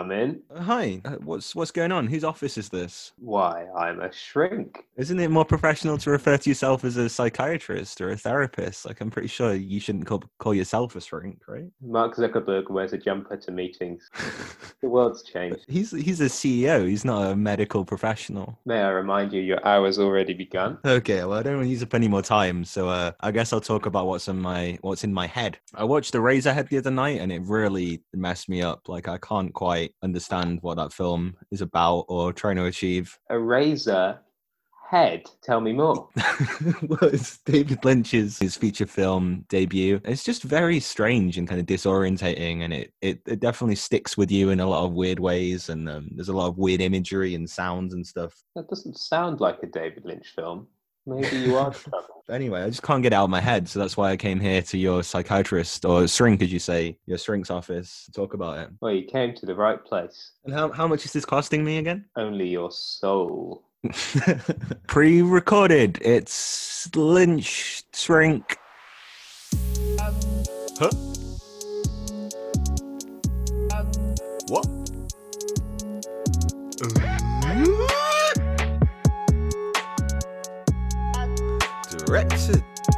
come in. Uh, Hi, uh, what's what's going on? Whose office is this? Why, I'm a shrink. Isn't it more professional to refer to yourself as a psychiatrist or a therapist? Like, I'm pretty sure you shouldn't call, call yourself a shrink, right? Mark Zuckerberg wears a jumper to meetings. the world's changed. He's he's a CEO. He's not a medical professional. May I remind you, your hour's already begun. Okay, well, I don't want to use up any more time, so uh, I guess I'll talk about what's in my what's in my head. I watched The Eraserhead the other night, and it really messed me up. Like, I can't quite understand what that film is about or trying to achieve. A razor head. Tell me more. well, it's David Lynch's his feature film debut. It's just very strange and kind of disorientating, and it it, it definitely sticks with you in a lot of weird ways. And um, there's a lot of weird imagery and sounds and stuff. That doesn't sound like a David Lynch film. Maybe you are trouble. Anyway, I just can't get it out of my head, so that's why I came here to your psychiatrist or shrink, as you say, your shrink's office to talk about it. Well, you came to the right place. And how how much is this costing me again? Only your soul. Pre-recorded. It's Lynch Shrink. Huh? What? Direct to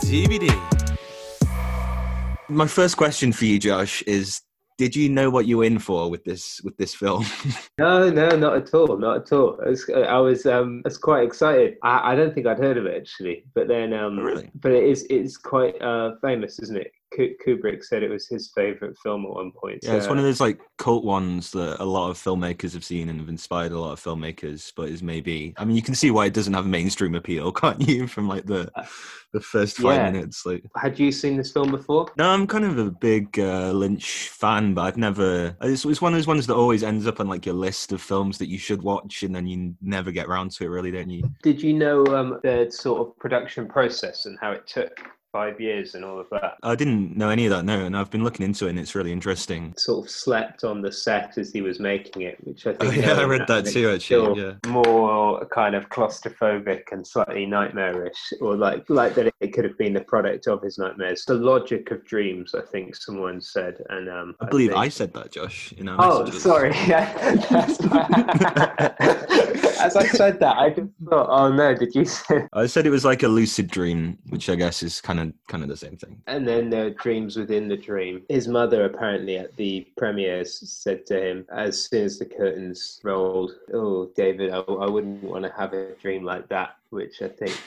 DVD. My first question for you, Josh, is: Did you know what you were in for with this with this film? No, no, not at all, not at all. I was, I was, um, I was quite excited. I, I don't think I'd heard of it actually, but then, um, Oh, really? but it is, it's quite uh, famous, isn't it? Ku- Kubrick said it was his favorite film at one point. Yeah, it's one of those like cult ones that a lot of filmmakers have seen and have inspired a lot of filmmakers, but is maybe I mean you can see why it doesn't have mainstream appeal, can't you? From like the the first five Yeah. minutes. Like Had you seen this film before? no, I'm kind of a big uh, Lynch fan, but I've never. It's, it's one of those ones that always ends up on like your list of films that you should watch, and then you never get around to it. Really, don't you? Did you know um, the sort of production process and how it took five years and all of that? I didn't know any of that. No, and I've been looking into it, and it's really interesting. Sort of slept on the set as he was making it, which I Oh, think. yeah, I read that too, actually, yeah. More kind of claustrophobic and slightly nightmarish, or like like that it could have been the product of his nightmares. The logic of dreams, I think someone said, and um, I believe think- I said that, Josh. In our Oh, messages. sorry. As I said that, I just thought, oh no, did you say? I said it was like a lucid dream, which I guess is kind of kind of the same thing. And then there are dreams within the dream. His mother apparently at the premieres said to him, as soon as the curtains rolled, "Oh, David, I, I wouldn't want to have a dream like that." Which I think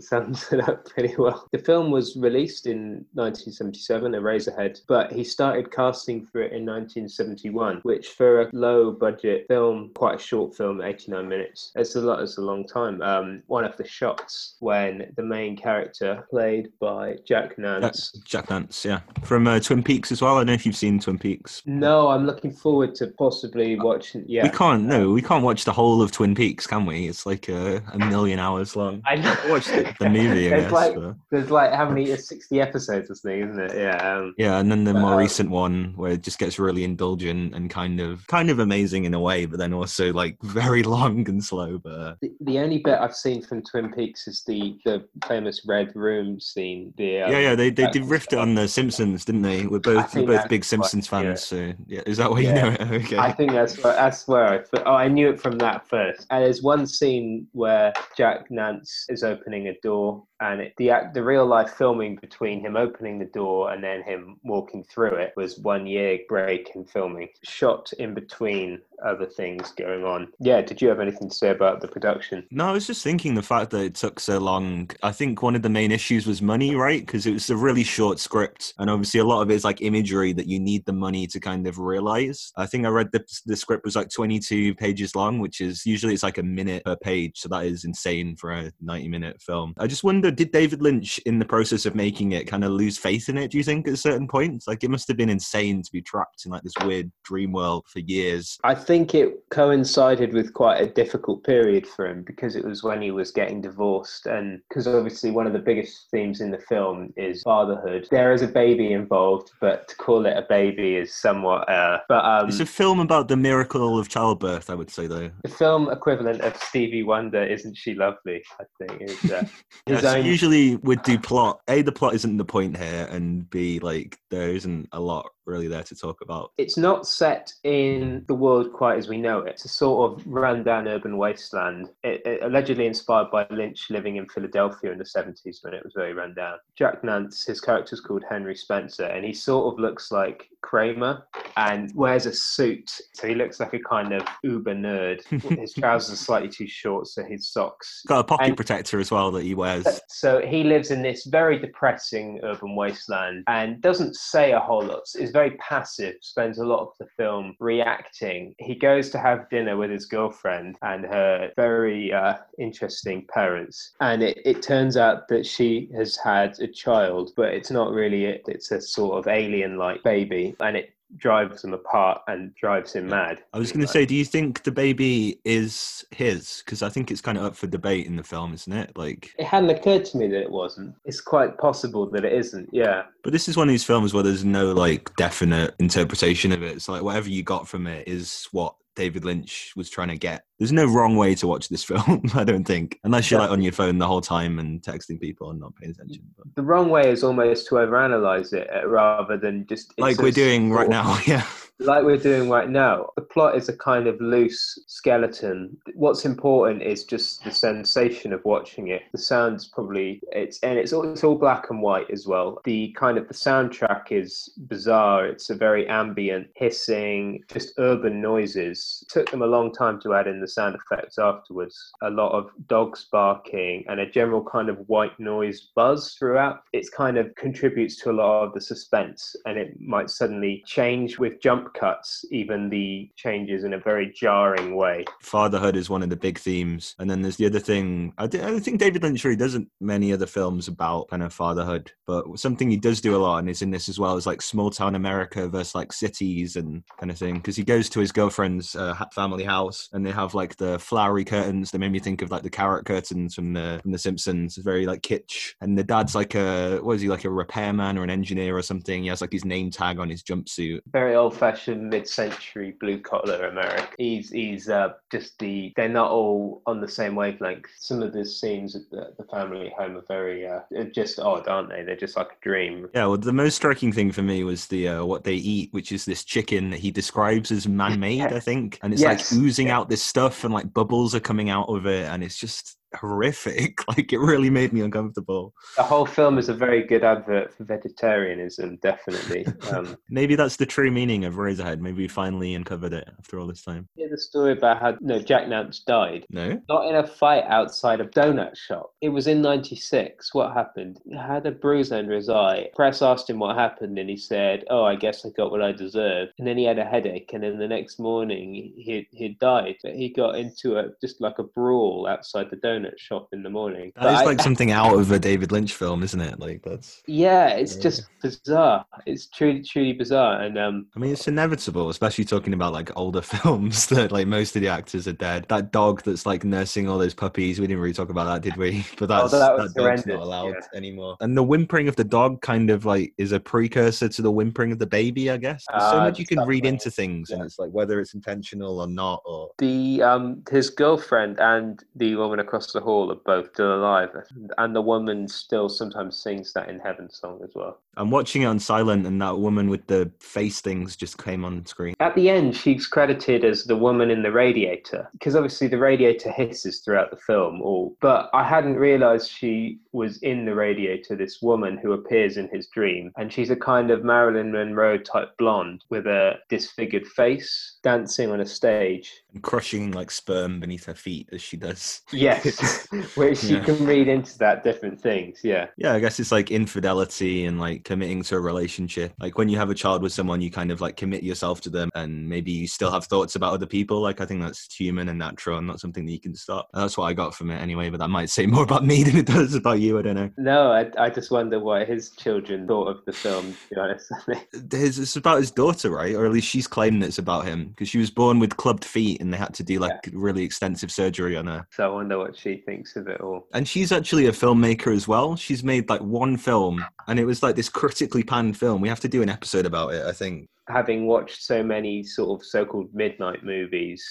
sums it up pretty well. The film was released in 1977, Eraserhead, but he started casting for it in 1971, which for a low budget film, quite a short film, 89 minutes, it's a lot, it's a long time. Um, one of the shots when the main character, played by Jack Nance, Jack Nance, yeah, from uh, Twin Peaks as well. I don't know if you've seen Twin Peaks. No, I'm looking forward to possibly watching. Yeah, We can't. No, we can't watch the whole of Twin Peaks, can we? It's like a, a million hours long. I know. watched the, movie, I There's guess. like but- there's like how many? It's Sixty episodes or something, isn't it? Yeah. Um, Yeah, and then the more Uh, recent one where it just gets really indulgent and kind of kind of amazing in a way, but then also like very long and slow. But uh, the, the only bit I've seen from Twin Peaks is the the famous red room scene. The um, yeah, yeah, they they did riffed it on the Simpsons, didn't they? We're both we're both big Simpsons yeah. fans, so yeah. Is that why you know it? Okay. I think that's where, that's where I oh I knew it from that first. And there's one scene where Jack Nance is opening a door, and it, the act, the real life filming between him opening the door and then him walking through it was one year break in filming, shot in between other things going on. Yeah, did you have anything to say about the production? No, I was just thinking the fact that it took so long. I think one of the main issues was money, right? Because it was a really short script, and obviously a lot of it is like imagery that you need the money to kind of realize. I think I read the the script was like 22 pages long, which is usually it's like a minute per page, so that is insane for a 90 minute film. I just wonder, did David Lynch, in the process of making it, kind of lose faith in it? Do you think at certain points, like it must have been insane to be trapped in like this weird dream world for years? I think it coincided with quite a difficult period for him because it was when he was getting divorced, and because obviously one of the biggest themes in the film is fatherhood. There is a baby involved, but to call it a baby is somewhat. Uh, but um, It's a film about the miracle of childbirth, I would say, though. the film equivalent of Stevie Wonder, "Isn't She Lovely?" I think is uh, Yeah, so own. usually would do plot. A, the plot isn't the point here, and B, like there isn't a lot really there to talk about. It's not set in the world quite as we know it. It's a sort of rundown urban wasteland, it, it, allegedly inspired by Lynch living in Philadelphia in the 70s when it was very rundown. Jack Nance, his character's called Henry Spencer, and he sort of looks like Kramer and wears a suit. So he looks like a kind of uber nerd. his trousers are slightly too short, so his socks. Got a pocket And- protector as well that he wears. So he lives in this very depressing urban wasteland and doesn't say a whole lot. Is very passive. Spends a lot of the film reacting. He goes to have dinner with his girlfriend and her very uh, interesting parents, and it, it turns out that she has had a child, but it's not really it. It's a sort of alien-like baby, and it drives him apart and drives him mad. I was going to say, do you think the baby is his? Because I think it's kind of up for debate in the film, isn't it? Like, It hadn't occurred to me that it wasn't. It's quite possible that it isn't. Yeah. but this is one of these films where there's no like definite interpretation of it. It's like whatever you got from it is what David Lynch was trying to get. There's no wrong way to watch this film, I don't think, unless you're like on your phone the whole time and texting people and not paying attention. But, The wrong way is almost to overanalyze it uh, rather than just like we're doing right now, yeah. like we're doing right now. The plot is a kind of loose skeleton. What's important is just the sensation of watching it. The sound's probably it's and it's all, it's all black and white as well. The kind of the soundtrack is bizarre. It's a very ambient, hissing, just urban noises. took them a long time to add in the sound effects afterwards. A lot of dogs barking and a general kind of white noise buzz throughout. It kind of contributes to a lot of the suspense and it might suddenly change with jump cuts, even the changes in a very jarring way. Fatherhood is one of the big themes, and then there's the other thing. I, di- I think David Lynch really doesn't many other films about kind of fatherhood, but something he does do a lot, and is in this as well, is like small town America versus like cities and kind of thing. Because he goes to his girlfriend's uh, family house, and they have like the flowery curtains. They made me think of like the carrot curtains from the from the Simpsons. It's very like kitsch, and the dad's like a what is he like a repairman or an engineer or something? He has like his name tag on his jumpsuit. Very old-fashioned mid-century blue-collar America. He's he's uh, just the. They're not all on the same wavelength. Some of the scenes at the, the family home are very uh, just odd, aren't they? They're just like a dream. Yeah, well, the most striking thing for me was the uh, what they eat, which is this chicken that he describes as man-made, I think, and it's Yes. like oozing Yeah. out this stuff, and like bubbles are coming out of it, and it's just horrific. Like it really made me uncomfortable. The whole film is a very good advert for vegetarianism, definitely. Um, Maybe that's the true meaning of Eraserhead. Maybe we finally uncovered it after all this time. hear the story about how no Jack Nance died. No, Not in a fight outside a donut shop. It was in '96. What happened? He had a bruise under his eye. Press asked him what happened, and he said, "Oh, I guess I got what I deserved." And then he had a headache, and then the next morning he he died. But he got into a just like a brawl outside the donut shop in the morning. that But is I- like something out of a David Lynch film, isn't it? Like that's. yeah, it's Yeah. just bizarre. It's truly truly bizarre, and um, I mean, it's inevitable, especially talking about like older films that like most of the actors are dead. That dog that's like nursing all those puppies, we didn't really talk about that, did we? But that's Oh, that that, dog's not allowed yeah. anymore. And the whimpering of the dog kind of like is a precursor to the whimpering of the baby, I guess. There's so Ah, much you can read into things, and it's like whether it's intentional or not, or the um his girlfriend and the woman across the hall are both still alive and the woman still sometimes sings that in heaven song as well I'm watching it on silent, and that woman with the face things just came on screen. at the end she's credited as the woman in the radiator because obviously the radiator hisses throughout the film all but i hadn't realized she was in the radiator this woman who appears in his dream and she's a kind of marilyn monroe type blonde with a disfigured face dancing on a stage And crushing like sperm beneath her feet as she does. yes which you can read into that different things yeah Yeah, I guess it's like infidelity and like committing to a relationship. Like when you have a child with someone, you kind of like commit yourself to them and maybe you still have thoughts about other people. Like I think that's human and natural and not something that you can stop. And that's what I got from it anyway, but that might say more about me than it does about you. I don't know. No, I, I just wonder what his children thought of the film, to be honest. His, it's about his daughter, right? Or at least she's claiming it's about him because she was born with clubbed feet and they had to do like really extensive surgery on her. so I wonder what she thinks of it all. And she's actually a filmmaker as well. She's made like one film and it was like this critically panned film. We have to do an episode about it, I think. Having watched so many sort of so called midnight movies,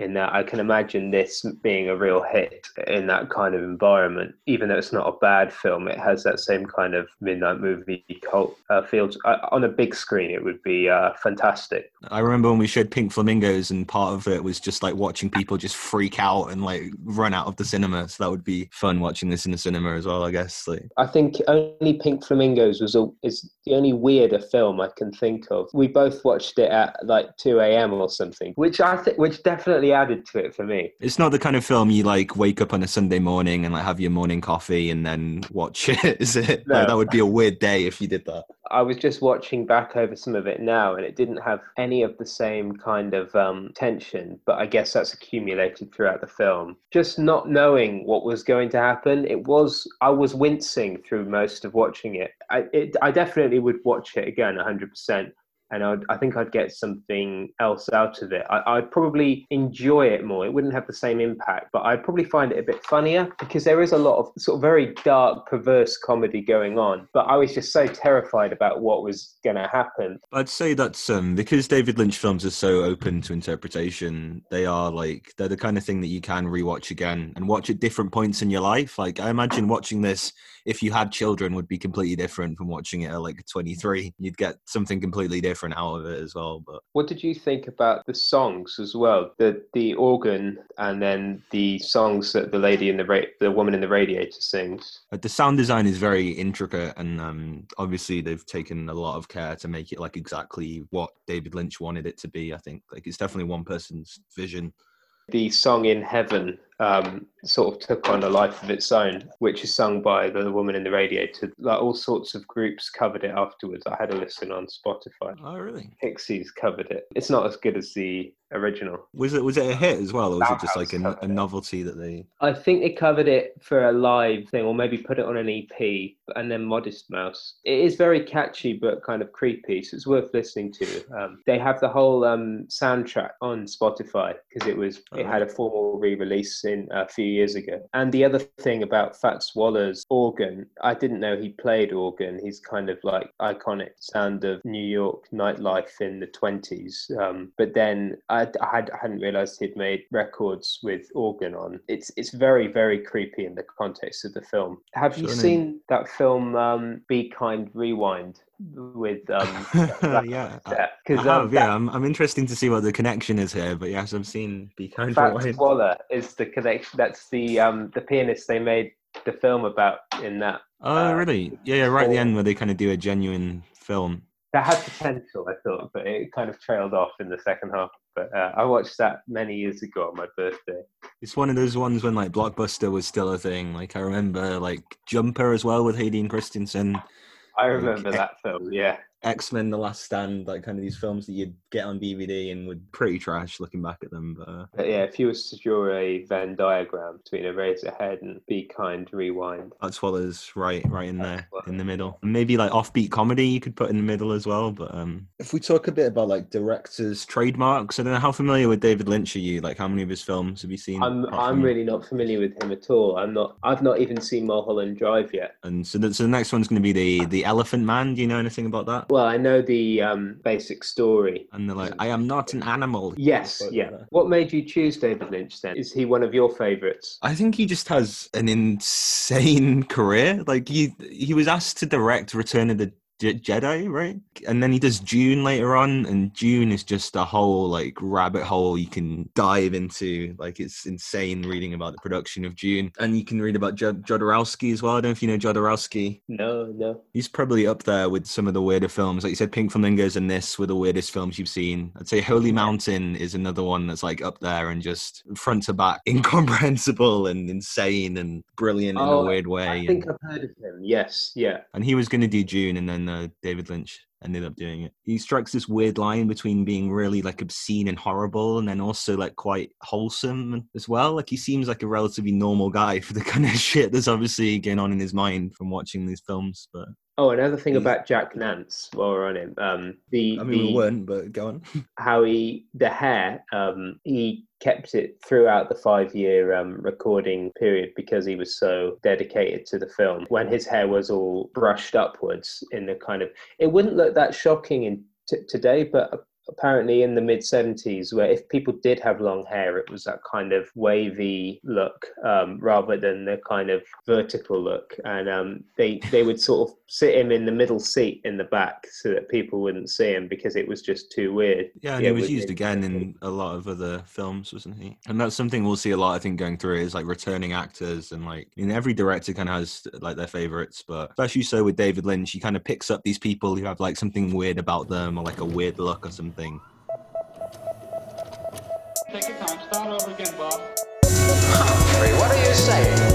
in that I can imagine this being a real hit in that kind of environment. Even though it's not a bad film, it has that same kind of midnight movie cult uh, feel. Uh, on a big screen, it would be uh, fantastic. I remember when we showed Pink Flamingos, and part of it was just like watching people just freak out and like run out of the cinema. So that would be fun watching this in the cinema as well, I guess. Like, I think only Pink Flamingos was a, is the only weirder film I can think of. We both watched it at like two a.m. or something, which I think which definitely added to it for me. It's not the kind of film you like wake up on a Sunday morning and like have your morning coffee and then watch it, is it? No. Like, that would be a weird day if you did that. I was just watching back over some of it now, and it didn't have any of the same kind of um, tension. But I guess that's accumulated throughout the film. Just not knowing what was going to happen, it was I was wincing through most of watching it. I, it, I definitely would watch it again, 100% and I'd, i think I'd get something else out of it. I, would probably enjoy it more. It wouldn't have the same impact, but I'd probably find it a bit funnier because there is a lot of sort of very dark, perverse comedy going on. But I was just so terrified about what was going to happen. I'd say that's um, because David Lynch films are so open to interpretation. They are like they're the kind of thing that you can rewatch again and watch at different points in your life. Like I imagine watching this if you had children would be completely different from watching it at like 23. You'd get something completely different out of it as well. But what did you think about the songs as well? The the organ and then the songs that the lady in the ra- the woman in the radiator sings. The sound design is very intricate, and um, obviously they've taken a lot of care to make it like exactly what David Lynch wanted it to be. I think like it's definitely one person's vision the song in heaven um, sort of took on a life of its own, which is sung by the woman in the radiator. Like all sorts of groups covered it afterwards. I had a listen on Spotify. Oh, really? Pixies covered it. It's not as good as the original. Was it was it a hit as well, or was it just like a, a novelty that they? I think they covered it for a live thing, or maybe put it on an EP, and then Modest Mouse. It is very catchy, but kind of creepy, so it's worth listening to. Um, they have the whole um, soundtrack on Spotify because it was it had a formal re-release in a few years ago. And the other thing about Fats Waller's organ, I didn't know he played organ. He's kind of like iconic sound of New York nightlife in the 20s. Um, but then I, I, had, I hadn't realized he'd made records with organ on. It's it's very very creepy in the context of the film. Have you seen that film um, Be Kind Rewind? With um yeah because um, yeah I'm, I'm interested to see what the connection is here but yes i've seen be kind Fats Waller is the connection that's the um the pianist they made the film about in that oh uh, really yeah yeah right at the end where they kind of do a genuine film that had potential i thought but it kind of trailed off in the second half but uh, I watched that many years ago on my birthday. It's one of those ones when like Blockbuster was still a thing. Like I remember like Jumper as well with Hayden Christensen. I remember that film. Yeah, X Men: The Last Stand, like kind of these films that you'd get on DVD and would pretty trash looking back at them. But, uh, but yeah, if you was to draw a Venn diagram between Eraserhead and Be Kind Rewind, that's what is right, right in there, in the middle. Maybe like offbeat comedy you could put in the middle as well. But um, if we talk a bit about like directors' trademarks, I don't know how familiar with David Lynch are you? Like, how many of his films have you seen? I'm I'm really not familiar with him at all. I'm not. I've not even seen Mulholland Drive yet. And so, the, so the next one's going to be the the Elephant Man. Do you know anything about that? Well, I know the um, basic story. And they're like, I am not an animal. Yes, yeah. What made you choose David Lynch then? Is he one of your favourites? I think he just has an insane career. Like he he was asked to direct Return of the Jedi, right? And then he does Dune later on, and Dune is just a whole like rabbit hole you can dive into. Like it's insane reading about the production of Dune, and you can read about Jod- Jodorowsky as well. I don't know if you know Jodorowsky. No, no. He's probably up there with some of the weirder films. Like you said, Pink Flamingos and this were the weirdest films you've seen. I'd say Holy Mountain is another one that's like up there and just front to back incomprehensible and insane and brilliant oh, in a oh, weird way. I think and, I've heard of him. Yes, yeah. And he was going to do Dune, and then uh, David Lynch ended up doing it. He strikes this weird line between being really like obscene and horrible, and then also like quite wholesome as well. Like he seems like a relatively normal guy for the kind of shit that's obviously going on in his mind from watching these films. But Oh, another thing about Jack Nance while we're on him, um, the I mean the, we weren't, but go on. how he the hair, um, he kept it throughout the five year um, recording period because he was so dedicated to the film. When his hair was all brushed upwards in the kind of, it wouldn't look that shocking in t- today, but apparently in the mid 70s where if people did have long hair it was that kind of wavy look um, rather than the kind of vertical look. And um, they they would sort of sit him in the middle seat in the back so that people wouldn't see him because it was just too weird. Yeah and he was used again in a lot of other films wasn't he? And that's something we'll see a lot i think going through is like returning actors and like in every director kind of has like their favorites but especially so with david lynch he kind of picks up these people who have like something weird about them or like a weird look or something Take your time. Start over again, Bob. Humphrey, what are you saying?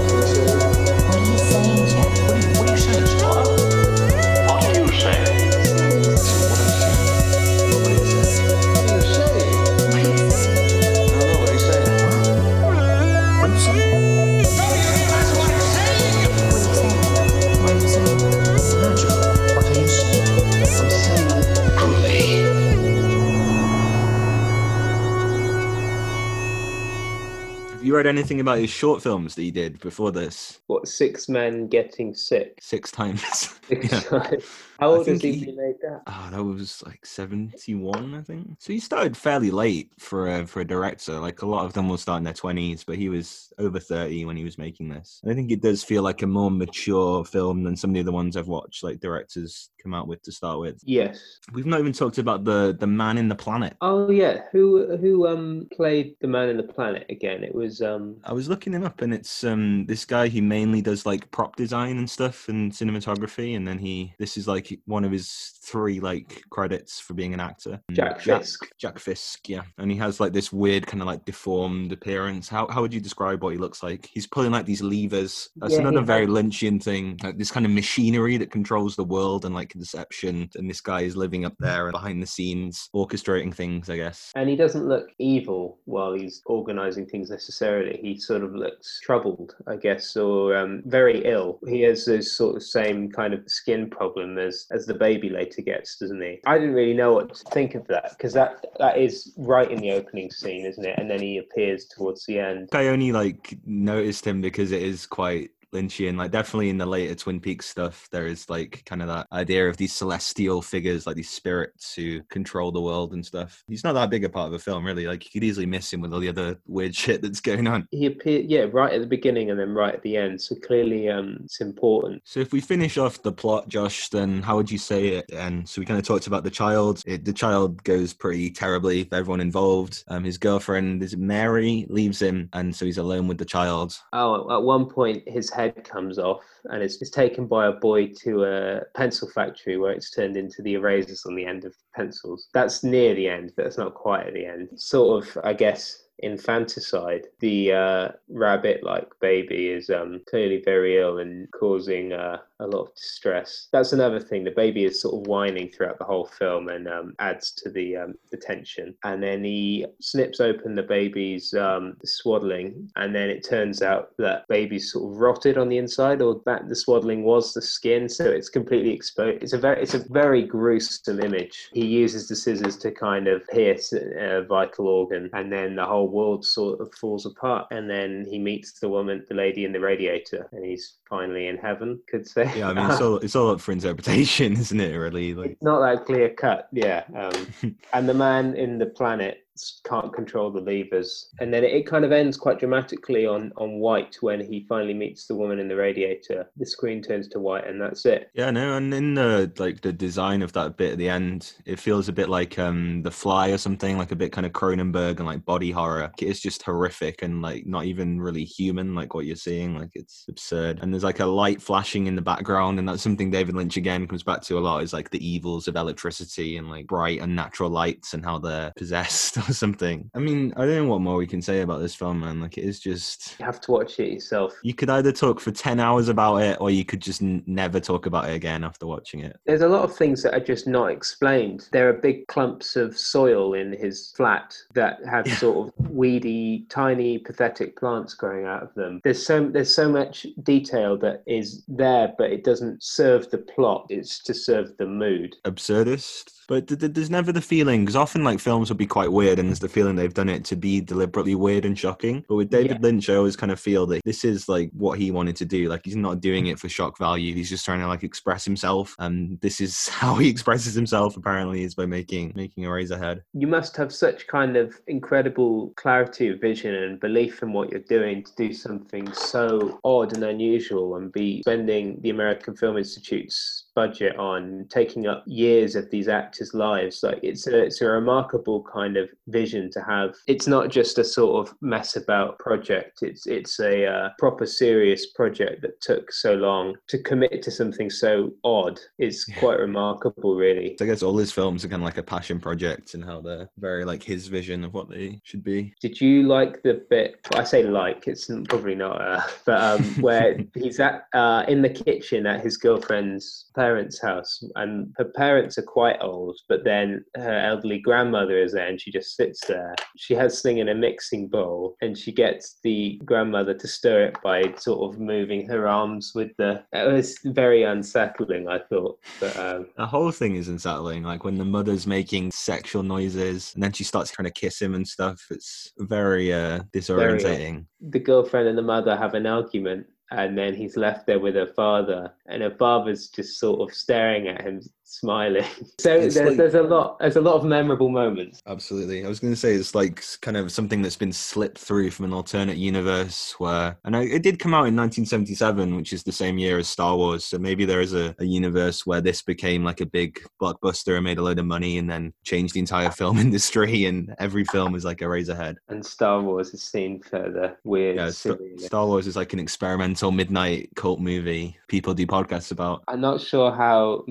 Anything about his short films that he did before this what six men getting sick six times Six Yeah. times. How old was he he- that Oh, that was like seventy-one, I think. So he started fairly late for a for a director. Like a lot of them will start in their twenties, but he was over thirty when he was making this. And I think it does feel like a more mature film than some of the other ones I've watched, like directors come out with to start with. yes We've not even talked about the the man in the planet. oh yeah who who um played the man in the planet again it was um I was looking him up, and it's um this guy. who mainly does like prop design and stuff and cinematography, and then he this is like one of his three like credits for being an actor. Jack Fisk. Jack Fisk, yeah, and he has like this weird kind of like deformed appearance. How how would you describe what he looks like? He's pulling like these levers. That's Yeah, another has- very Lynchian thing. Like this kind of machinery that controls the world and like deception. And this guy is living up there behind the scenes, orchestrating things. I guess. and he doesn't look evil while he's organizing things necessarily. He sort of looks troubled, I guess, or um, very ill. He has this sort of same kind of skin problem as as the baby later gets, doesn't he? I didn't really know what to think of that because that that is right in the opening scene, isn't it? And then he appears towards the end. I only like noticed him because it is quite Lynchian. Like definitely in the later Twin Peaks stuff, there is like kind of that idea of these celestial figures, like these spirits who control the world and stuff. He's not that big a part of the film, really. Like you could easily miss him with all the other weird shit that's going on. He appeared, yeah, right at the beginning and then right at the end. So clearly, um, it's important. So if we finish off the plot, Josh, then how would you say it? And so we kind of talked about the child. It, the child goes pretty terribly for everyone involved. Um, his girlfriend is Mary leaves him, and so he's alone with the child. Oh, at one point his head comes off and it's, it's taken by a boy to a pencil factory where it's turned into the erasers on the end of pencils. That's near the end, but it's not quite at the end. Sort of, I guess, infanticide. The uh, rabbit-like baby is um, clearly very ill and causing uh, a lot of distress. That's another thing. The baby is sort of whining throughout the whole film and um, adds to the um, the tension. And then he snips open the baby's um, swaddling, and then it turns out that baby's sort of rotted on the inside, or that the swaddling was the skin, so it's completely exposed. It's a very it's a very gruesome image. He uses the scissors to kind of pierce a vital organ, and then the whole world sort of falls apart. And then he meets the woman, the lady in the radiator, and he's finally in heaven. Could say. Yeah, I mean, it's all it's all up for interpretation, isn't it? Really, like It's not that clear cut, yeah. Um, and the man in the planet can't control the levers, and then it, kind of ends quite dramatically on on white when he finally meets the woman in the radiator. The screen turns to white, and that's it. Yeah, no, and in the like the design of that bit at the end, it feels a bit like um The Fly or something, like a bit kind of Cronenberg and like body horror. It's just horrific and like not even really human, like what you're seeing. Like it's absurd. And there's like a light flashing in the background, and that's something David Lynch again comes back to a lot is like the evils of electricity and like bright unnatural lights and how they're possessed or something. I mean, I don't know what more we can say about this film, man. Like it is just You have to watch it yourself. you could either talk for 10 hours about it or you could just n- never talk about it again after watching it. There's a lot of things that are just not explained. There are big clumps of soil in his flat that have Yeah. sort of weedy, tiny, pathetic plants growing out of them. There's so there's so much detail that is there, but it doesn't serve the plot. It's to serve the mood. Absurdist? But th- th- there's never the feeling because often like films will be quite weird, and there's the feeling they've done it to be deliberately weird and shocking. But with David Lynch, I always kind of feel that this is like what he wanted to do. Like he's not doing it for shock value. He's just trying to like express himself, and this is how he expresses himself. Apparently, is by making making Eraserhead. You must have such kind of incredible clarity of vision and belief in what you're doing to do something so odd and unusual and be spending the American Film Institute's budget on taking up years of these actors' lives. Like it's a it's a remarkable kind of vision to have. It's not just a sort of mess about project. It's it's a uh, proper serious project that took so long to commit to something so odd. It's quite remarkable, really. I guess all his films are kind of like a passion project and how they're very like his vision of what they should be. Did you like the bit? I say like, it's probably not, uh, but um, where he's at uh, in the kitchen at his girlfriend's parents' house, and her parents are quite old, but then her elderly grandmother is there, and she just sits there. She has something in a mixing bowl, and she gets the grandmother to stir it by sort of moving her arms with the. It was very unsettling, I thought, but um, The whole thing is unsettling. Like when the mother's making sexual noises and then she starts trying to kiss him and stuff. It's very uh disorientating. the girlfriend and the mother have an argument and then he's left there with her father. And her father's just sort of staring at him smiling so there's, like- there's a lot there's a lot of memorable moments Absolutely. I was going to say it's like kind of something that's been slipped through from an alternate universe where, and I- it did come out in 1977, which is the same year as Star Wars. So maybe there is a, a universe where this became like a big blockbuster and made a load of money and then changed the entire film industry. And every film is like Eraserhead. and star wars is seen further weird Yeah, Sta- Star Wars is like an experimental midnight cult movie people do podcasts about. I'm not sure how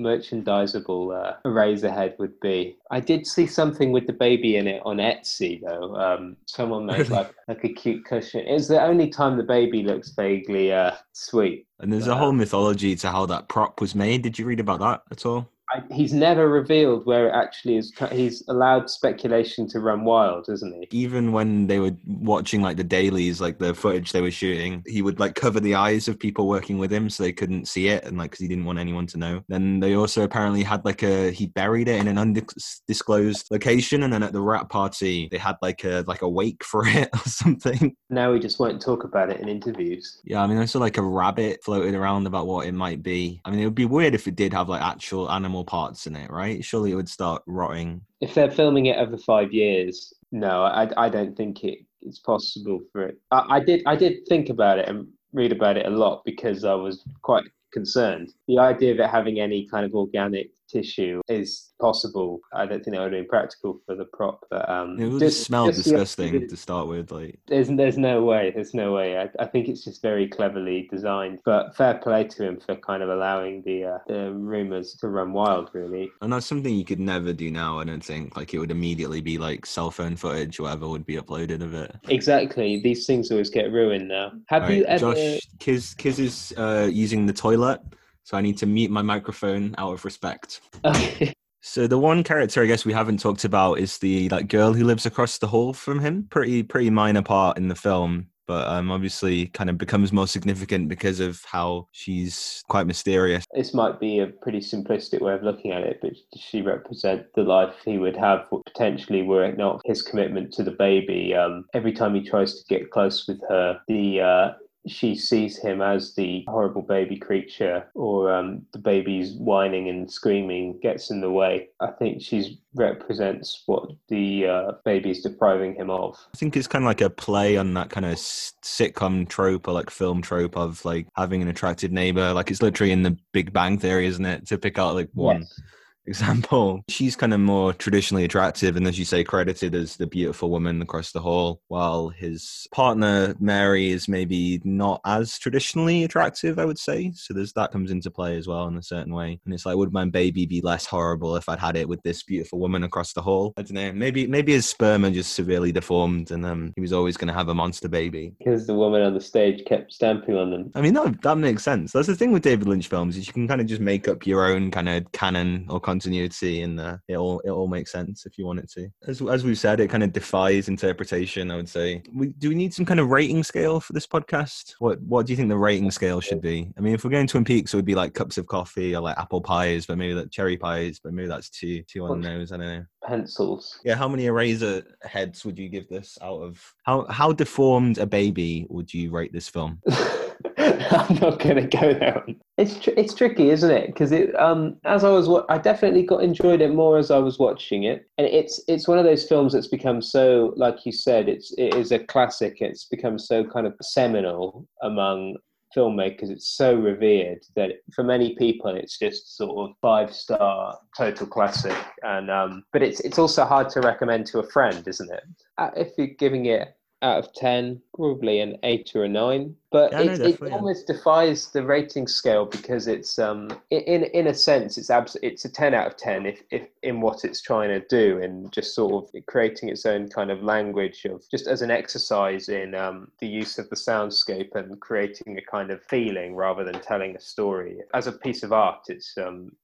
merchandisable uh, Eraserhead would be. I did see something with the baby in it on Etsy though. Um, someone made like like a cute cushion. It's the only time the baby looks vaguely uh, sweet. And there's a whole mythology to how that prop was made. Did you read about that at all? I, he's never revealed where it actually is. He's allowed speculation to run wild, isn't he? even when they were watching like the dailies like the footage they were shooting he would like cover the eyes of people working with him so they couldn't see it and like because he didn't want anyone to know then they also apparently had like a he buried it in an undisclosed location and then at the wrap party they had like a like a wake for it or something Now he just won't talk about it in interviews. yeah i mean i saw like a rabbit floated around about what it might be i mean it would be weird if it did have like actual animal parts in it right surely it would start rotting If they're filming it over five years, no, I, I don't think it, it's possible for it. I, I did I did think about it and read about it a lot because I was quite concerned. The idea of it having any kind of organic tissue is possible. I don't think that would be practical for the prop, but um, it would just, smell just disgusting to start with like There's there's no way. There's no way. I, I think it's just very cleverly designed. But fair play to him for kind of allowing the uh, the rumors to run wild. Really. And that's something you could never do now, I don't think. Like it would immediately be like cell phone footage, whatever would be uploaded of it. Exactly. These things always get ruined now. Have Alright, you ever? Josh, Kiz, Kiz is uh, using the toilet, so I need to mute my microphone out of respect. Okay. So the one character I guess we haven't talked about is the like girl who lives across the hall from him. Pretty pretty minor part in the film, but um, obviously kind of becomes more significant because of how she's quite mysterious. this might be a pretty simplistic way of looking at it, but does she represent the life he would have potentially were it not his commitment to the baby? Um, every time he tries to get close with her, the uh, she sees him as the horrible baby creature, or um, the baby's whining and screaming gets in the way. I think she represents what the uh, baby is depriving him of. I think it's kind of like a play on that kind of sitcom trope or like film trope of like having an attractive neighbor. Like it's literally in the Big Bang Theory, isn't it? To pick out like one Yes. Example. She's kind of more traditionally attractive and as you say, credited as the beautiful woman across the hall, while his partner Mary is maybe not as traditionally attractive, I would say. So there's that comes into play as well in a certain way. And it's like, would my baby be less horrible if I'd had it with this beautiful woman across the hall? I don't know. Maybe maybe his sperm are just severely deformed and um he was always gonna have a monster baby. Because the woman on the stage kept stamping on them. I mean, that, that makes sense. That's the thing with David Lynch films is you can kind of just make up your own kind of canon or continuity and uh, it all it all makes sense if you want it to. As as we've said, it kind of defies interpretation. I would say. We, do we need some kind of rating scale for this podcast? What what do you think the rating scale should be? I mean, if we're going Twin Peaks, it would be like cups of coffee or like apple pies, but maybe that cherry pies, but maybe that's too too on the nose. I don't know. Pencils. Yeah, how many eraser heads would you give this out of how how deformed a baby would you rate this film? I'm not going to go there. It's tr- it's tricky, isn't it? Because it um as I was wa- I definitely got enjoyed it more as I was watching it, and it's it's one of those films that's become so like you said it's it is a classic. It's become so kind of seminal among filmmakers. It's so revered that for many people it's just sort of five star total classic. And um but it's it's also hard to recommend to a friend, isn't it? Uh, if you're giving it out of 10 probably an 8 or a 9 but Yeah, no, it, it definitely, yeah. almost defies the rating scale because it's um in in a sense it's abs- it's a 10 out of 10 if, if in what it's trying to do and just sort of creating its own kind of language of just as an exercise in um, the use of the soundscape and creating a kind of feeling rather than telling a story as a piece of art it's um it's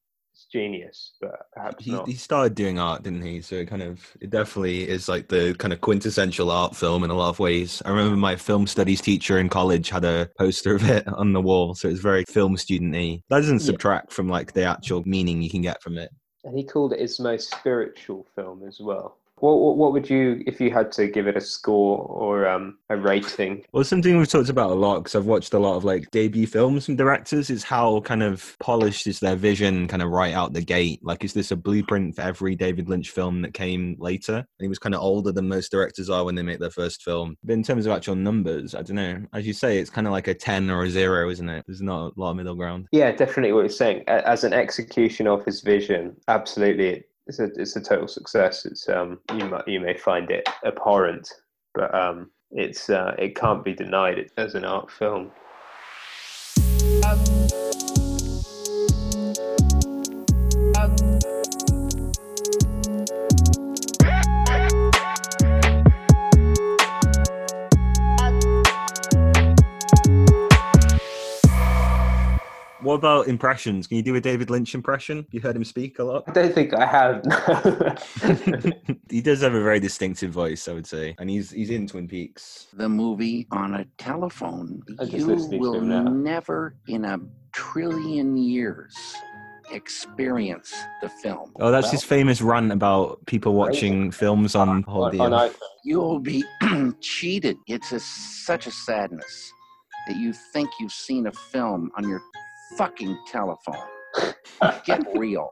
genius but perhaps He, not he started doing art, didn't he? So it kind of it definitely is like the kind of quintessential art film in a lot of ways. I remember my film studies teacher in college had a poster of it on the wall, so it's very film student-y. That doesn't Yeah. subtract from like the actual meaning you can get from it. and he called it his most spiritual film as well what, what, what would you if you had to give it a score or um, a rating Well, something we've talked about a lot because I've watched a lot of like debut films from directors is how kind of polished is their vision kind of right out the gate. Like, is this a blueprint for every David Lynch film that came later? And he was kind of older than most directors are when they make their first film. But in terms of actual numbers, I don't know. As you say, it's kind of like a 10 or a zero, isn't it? There's not a lot of middle ground. Yeah, definitely what you're saying. As an execution of his vision, absolutely, it's a it's a total success. It's um you might you may find it abhorrent, but um it's uh, it can't be denied as an art film. What about impressions? Can you do a David Lynch impression? You heard him speak a lot. I don't think I have. he does have a very distinctive voice, I would say, and he's he's in Twin Peaks. the movie on a telephone, you will never in a trillion years experience the film. Oh, that's Well- his famous rant about people watching films on on, on audio. You'll be cheated. It's a, such a sadness that you think you've seen a film on your fucking telephone. Get real.